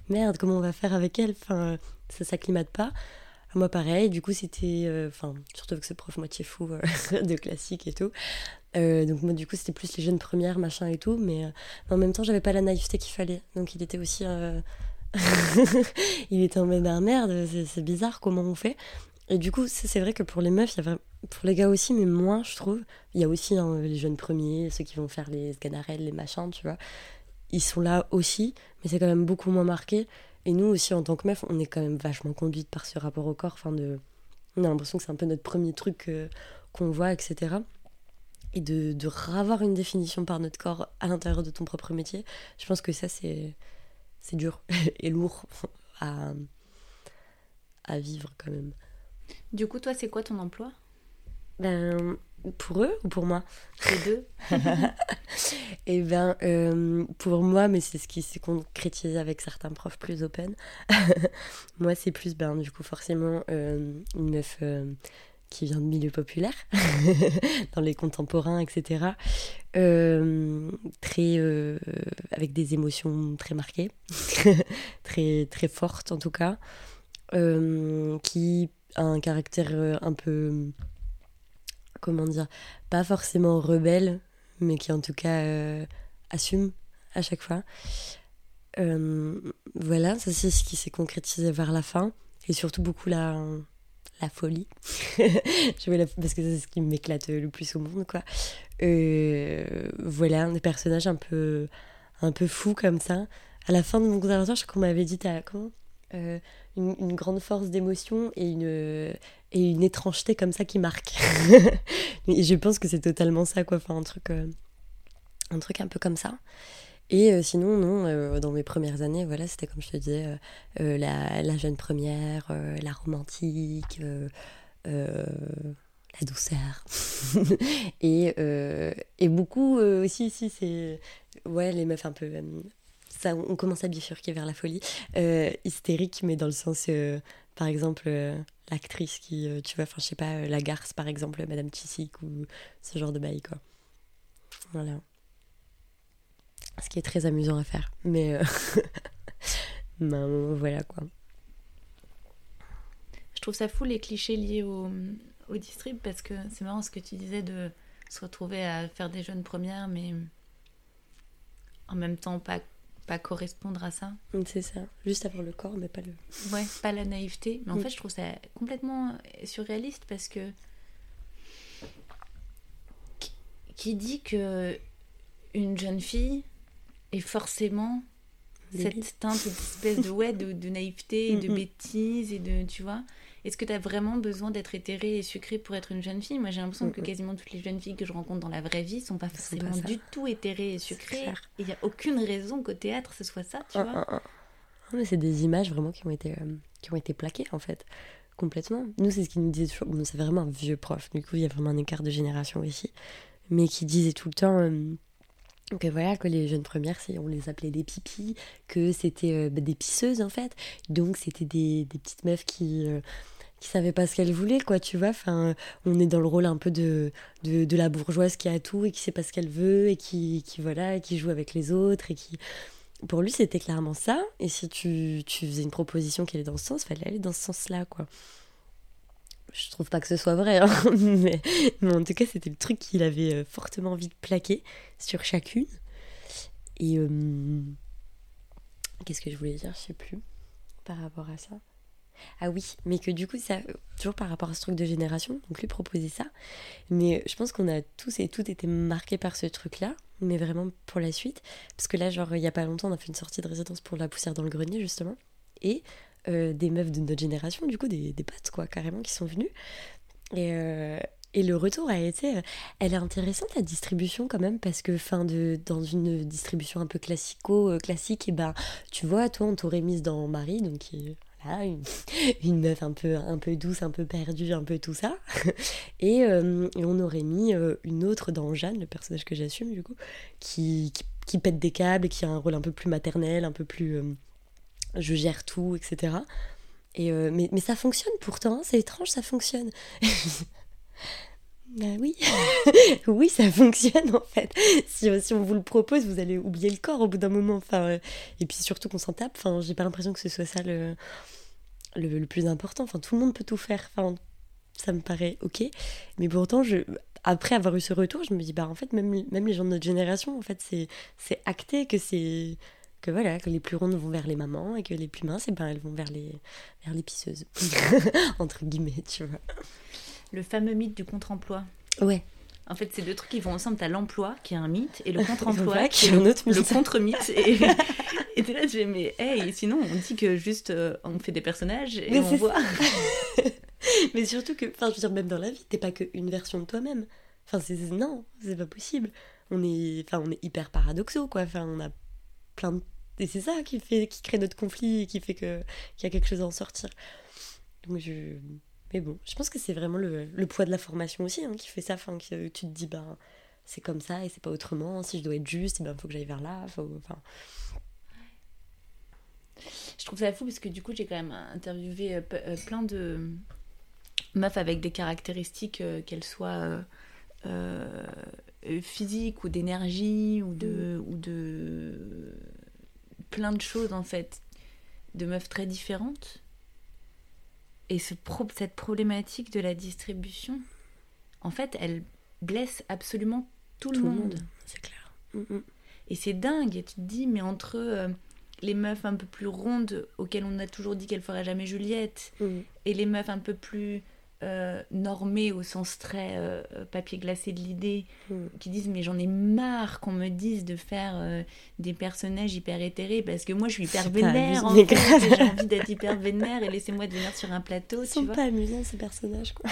merde, comment on va faire avec elle? Enfin, euh, ça s'acclimate pas. Moi, pareil, du coup, c'était. euh, Enfin, surtout avec ce prof moitié fou euh, de classique et tout. Euh, donc, moi, du coup, c'était plus les jeunes premières, machin et tout. Mais euh, en même temps, j'avais pas la naïveté qu'il fallait. Donc, il était aussi. il était en mode, ah merde, c'est- bizarre comment on fait? Et du coup, c'est vrai que pour les meufs, y a pour les gars aussi, mais moins, je trouve. Il y a aussi hein, les jeunes premiers, ceux qui vont faire les sganarelles, les machins, tu vois. Ils sont là aussi, mais c'est quand même beaucoup moins marqué. Et nous aussi, en tant que meufs, on est quand même vachement conduite par ce rapport au corps. Enfin, de... On a l'impression que c'est un peu notre premier truc euh, qu'on voit, etc. Et de, de ravoir une définition par notre corps à l'intérieur de ton propre métier, je pense que ça, c'est c'est dur et lourd à, à vivre quand même. Du coup, toi, c'est quoi ton emploi? Ben, pour eux ou pour moi? Les deux. Eh ben, euh, pour moi, mais c'est ce qui s'est concrétisé avec certains profs plus open. moi, c'est plus, ben, du coup, forcément, euh, une meuf euh, qui vient de milieu populaire, dans les contemporains, etc. Euh, très, euh, avec des émotions très marquées, très, très fortes en tout cas, euh, qui a un caractère un peu, comment dire, pas forcément rebelle, mais qui en tout cas assume à chaque fois. Voilà, ça c'est ce qui s'est concrétisé vers la fin, et surtout beaucoup la, la folie. Je la- parce que c'est ce qui m'éclate le plus au monde, quoi. Euh, voilà, des personnages un peu, un peu fous comme ça. À la fin de mon conservatoire, je crois qu'on m'avait dit, t'as comment Euh, une, grande force d'émotion et une, et une étrangeté comme ça qui marque. et je pense que c'est totalement ça, quoi. Enfin, un truc, euh, un truc un peu comme ça. Et euh, sinon, non, euh, dans mes premières années, voilà, c'était comme je te disais, euh, la, jeune première, la romantique, la douceur. et, et beaucoup aussi, ici, c'est. Ouais, les meufs un peu. ça, on commence à bifurquer vers la folie. Hystérique, mais dans le sens. par exemple, l'actrice qui, tu vois, enfin, je sais pas, la garce, par exemple, Madame Chissic, ou ce genre de bail, quoi. Voilà. Ce qui est très amusant à faire. Mais. euh, ben, voilà, quoi. Je trouve ça fou les clichés liés au, au distrib parce que c'est marrant ce que tu disais de se retrouver à faire des jeunes premières mais en même temps pas, pas correspondre à ça. C'est ça. Juste avoir le corps, mais pas le. Ouais, pas la naïveté. Mais en Mm. fait, je trouve ça complètement surréaliste parce que. Qui- Qui dit que une jeune fille est forcément cette teinte d'espèce de, ouais, de, de naïveté et de Mm, mm. bêtise et de. Tu vois est-ce que tu as vraiment besoin d'être éthérée et sucrée pour être une jeune fille? Moi, j'ai l'impression que Mhm. quasiment toutes les jeunes filles que je rencontre dans la vraie vie sont pas forcément pas du tout éthérées et sucrées. Et il n'y a aucune raison qu'au théâtre ce soit ça, tu Un, vois. mais c'est des images vraiment qui ont été, euh, qui ont été plaquées en fait, complètement. Nous, c'est ce qu'il nous disait toujours. Bon, c'est vraiment un vieux prof, du coup, il y a vraiment un écart de génération ici. Mais qui disait tout le temps euh, que voilà, que les jeunes premières, on les appelait des pipis, que c'était euh, bah, des pisseuses en fait. Donc, c'était des, petites meufs qui. euh, qui savaient pas ce qu'elles voulaient, quoi, tu vois. Enfin, on est dans le rôle un peu de, de, de la bourgeoise qui a tout et qui sait pas ce qu'elle veut et qui, qui, voilà, qui joue avec les autres et qui, pour lui, c'était clairement ça. Et si tu, tu faisais une proposition qui allait dans ce sens, fallait aller dans ce sens-là, quoi. Je trouve pas que ce soit vrai, hein, mais, en tout cas, c'était le truc qu'il avait euh, fortement envie de plaquer sur chacune. Et euh, qu'est-ce que je voulais dire? Je sais plus par rapport à ça. Ah oui, mais que du coup, ça, toujours par rapport à ce truc de génération, donc lui proposait ça. Mais je pense qu'on a tous et toutes été marqués par ce truc-là, mais vraiment pour la suite. Parce que là, genre, il y a pas longtemps, on a fait une sortie de résidence pour la poussière dans le grenier, justement. Et euh, des meufs de notre génération, du coup, des, des potes, quoi, carrément, qui sont venues. Et, euh, et le retour a été. euh, elle est intéressante, la distribution, quand même, parce que, fin de, dans une distribution un peu classico, classique, et ben, tu vois, toi, on t'aurait mise dans Marie, donc. Voilà, une, une meuf un peu, un peu douce, un peu perdue, un peu tout ça. Et, on aurait mis une autre dans Jeanne, le personnage que j'assume du coup, qui, qui, pète des câbles, qui a un rôle un peu plus maternel, un peu plus je gère tout, etc. Et euh, mais, mais ça fonctionne pourtant, hein, c'est étrange, ça fonctionne. bah oui, oui, ça fonctionne en fait. Si, euh, si on vous le propose, vous allez oublier le corps au bout d'un moment. Enfin, euh, et puis surtout qu'on s'en tape. Enfin, j'ai pas l'impression que ce soit ça le, le, plus important. Enfin, tout le monde peut tout faire. Enfin, ça me paraît ok. Mais pourtant, après avoir eu ce retour, je me dis, bah en fait, même, même les gens de notre génération, en fait, c'est, c'est acté que c'est. Que voilà, que les plus rondes vont vers les mamans et que les plus minces, eh ben, elles vont vers les, vers les pisseuses. Entre guillemets, tu vois. Le fameux mythe du contre-emploi. Ouais. En fait, ces deux trucs qui vont ensemble. T'as l'emploi, qui est un mythe, et le contre-emploi, qui est un le, autre le mythe. contre-mythe. Et et t'es là, tu fais, mais hey, sinon, on dit que juste, euh, on fait des personnages et Mais on c'est voit. Mais surtout que, enfin, je veux dire, même dans la vie, t'es pas qu'une version de toi-même. Enfin, c'est non, c'est pas possible. On est, enfin, on est hyper paradoxaux, quoi. Enfin, on a Et c'est ça qui fait, qui crée notre conflit et qui fait qu'il y a quelque chose à en sortir. Donc je... Mais bon, je pense que c'est vraiment le, le poids de la formation aussi hein, qui fait ça. Enfin, que tu te dis, ben, c'est comme ça et c'est pas autrement. Si je dois être juste, il ben, faut que j'aille vers là. Faut... Enfin, Je trouve ça fou parce que du coup, j'ai quand même interviewé euh, euh, plein de meufs avec des caractéristiques, euh, qu'elles soient euh, physiques ou d'énergie ou de, ou de plein de choses en fait, de meufs très différentes. Et ce pro- cette problématique de la distribution, en fait, elle blesse absolument tout, le monde. c'est clair. Mm, mm. Et c'est dingue. Et tu te dis, mais entre euh, les meufs un peu plus rondes, auxquelles on a toujours dit qu'elles feraient jamais Juliette, Mm. et les meufs un peu plus euh, normées au sens très euh, papier glacé de l'idée, Mm. qui disent, mais j'en ai marre qu'on me dise de faire euh, des personnages hyper éthérés, parce que moi je suis hyper vénère, en fait, j'ai envie d'être hyper vénère, et laissez-moi devenir sur un plateau, Ils tu sont vois pas amusants ces personnages, quoi.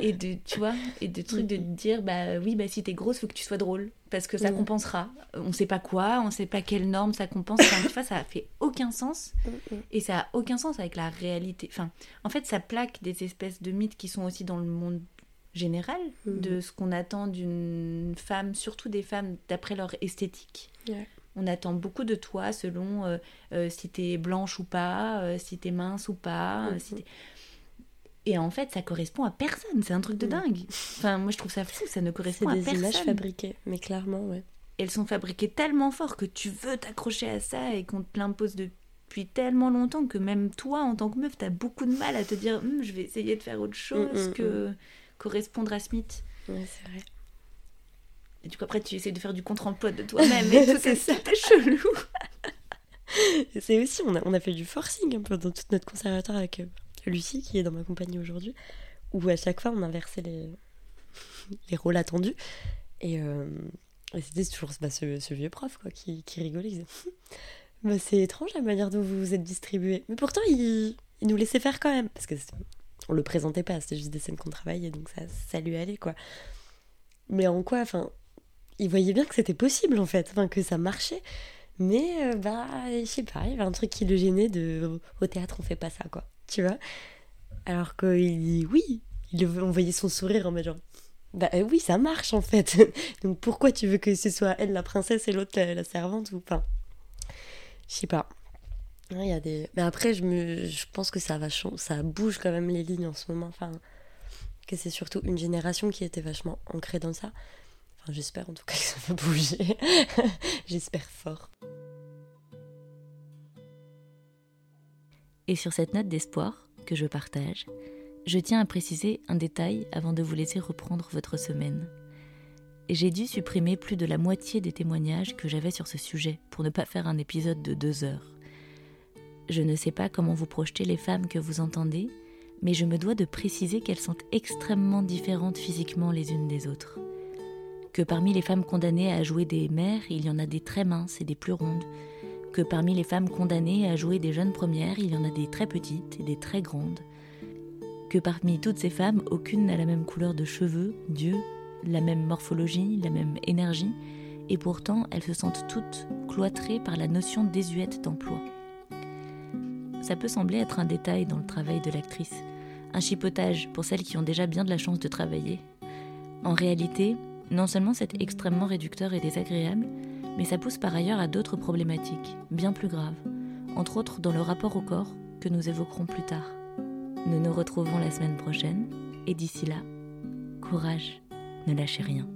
et de tu vois et de trucs de te dire bah oui bah si t'es grosse faut que tu sois drôle parce que ça Mm. compensera. On sait pas quoi on sait pas quelle norme ça compense. Enfin, tu vois ça fait aucun sens. Mm, et ça a aucun sens avec la réalité. Enfin en fait ça plaque des espèces de mythes qui sont aussi dans le monde général Mm. de ce qu'on attend d'une femme surtout des femmes d'après leur esthétique. On attend beaucoup de toi selon euh, euh, si t'es blanche ou pas, euh, si t'es mince ou pas. euh, si et en fait, ça correspond à personne. C'est un truc de Mhm. dingue. Enfin, moi, je trouve ça fou. Ça ne C'est correspond à des personne. images fabriquées, mais clairement, ouais. Elles sont fabriquées tellement fort que tu veux t'accrocher à ça et qu'on te l'impose depuis tellement longtemps que même toi, en tant que meuf, t'as beaucoup de mal à te dire Hum, je vais essayer de faire autre chose Mhm, que correspondre à ce mythe. Ouais, c'est vrai. Et du coup, après, tu essaies de faire du contre-emploi de toi-même et tout, c'est ça, t'es chelou. C'est aussi, on a, on a fait du forcing un peu dans toute notre conservatoire avec euh, Lucie, qui est dans ma compagnie aujourd'hui, où à chaque fois on inversait les, les rôles attendus. Et, euh, c'était toujours bah, ce, vieux prof quoi, qui, qui rigolait. Bah, c'est étrange la manière dont vous vous êtes distribué. Mais pourtant, il, il nous laissait faire quand même. Parce que on le présentait pas, c'était juste des scènes qu'on travaillait, donc ça, ça lui allait, quoi. Mais en quoi, enfin, il voyait bien que c'était possible, en fait, que ça marchait. Mais, euh, bah, je sais pas, il y avait un truc qui le gênait de au théâtre, on fait pas ça, quoi. Tu vois Alors qu'il dit oui, il, on voyait son sourire en mode genre, bah euh, oui, ça marche, en fait. donc pourquoi tu veux que ce soit elle la princesse et l'autre la, la servante ou pas? Je sais pas. Il y a des... Mais après, je, me... je pense que ça, va ça bouge quand même les lignes en ce moment. Enfin, que c'est surtout une génération qui était vachement ancrée dans ça. Enfin, j'espère en tout cas que ça va bouger. j'espère fort. Et sur cette note d'espoir que je partage, je tiens à préciser un détail avant de vous laisser reprendre votre semaine. J'ai dû supprimer plus de la moitié des témoignages que j'avais sur ce sujet pour ne pas faire un épisode de deux heures. Je ne sais pas comment vous projetez les femmes que vous entendez, mais je me dois de préciser qu'elles sont extrêmement différentes physiquement les unes des autres. Que parmi les femmes condamnées à jouer des mères, il y en a des très minces et des plus rondes. Que parmi les femmes condamnées à jouer des jeunes premières, il y en a des très petites et des très grandes. Que parmi toutes ces femmes, aucune n'a la même couleur de cheveux, d'yeux, la même morphologie, la même énergie, et pourtant elles se sentent toutes cloîtrées par la notion désuète d'emploi. Ça peut sembler être un détail dans le travail de l'actrice, un chipotage pour celles qui ont déjà bien de la chance de travailler. En réalité, non seulement c'est extrêmement réducteur et désagréable, mais ça pousse par ailleurs à d'autres problématiques, bien plus graves, entre autres dans le rapport au corps que nous évoquerons plus tard. Nous nous retrouvons la semaine prochaine, et d'ici là, courage, ne lâchez rien.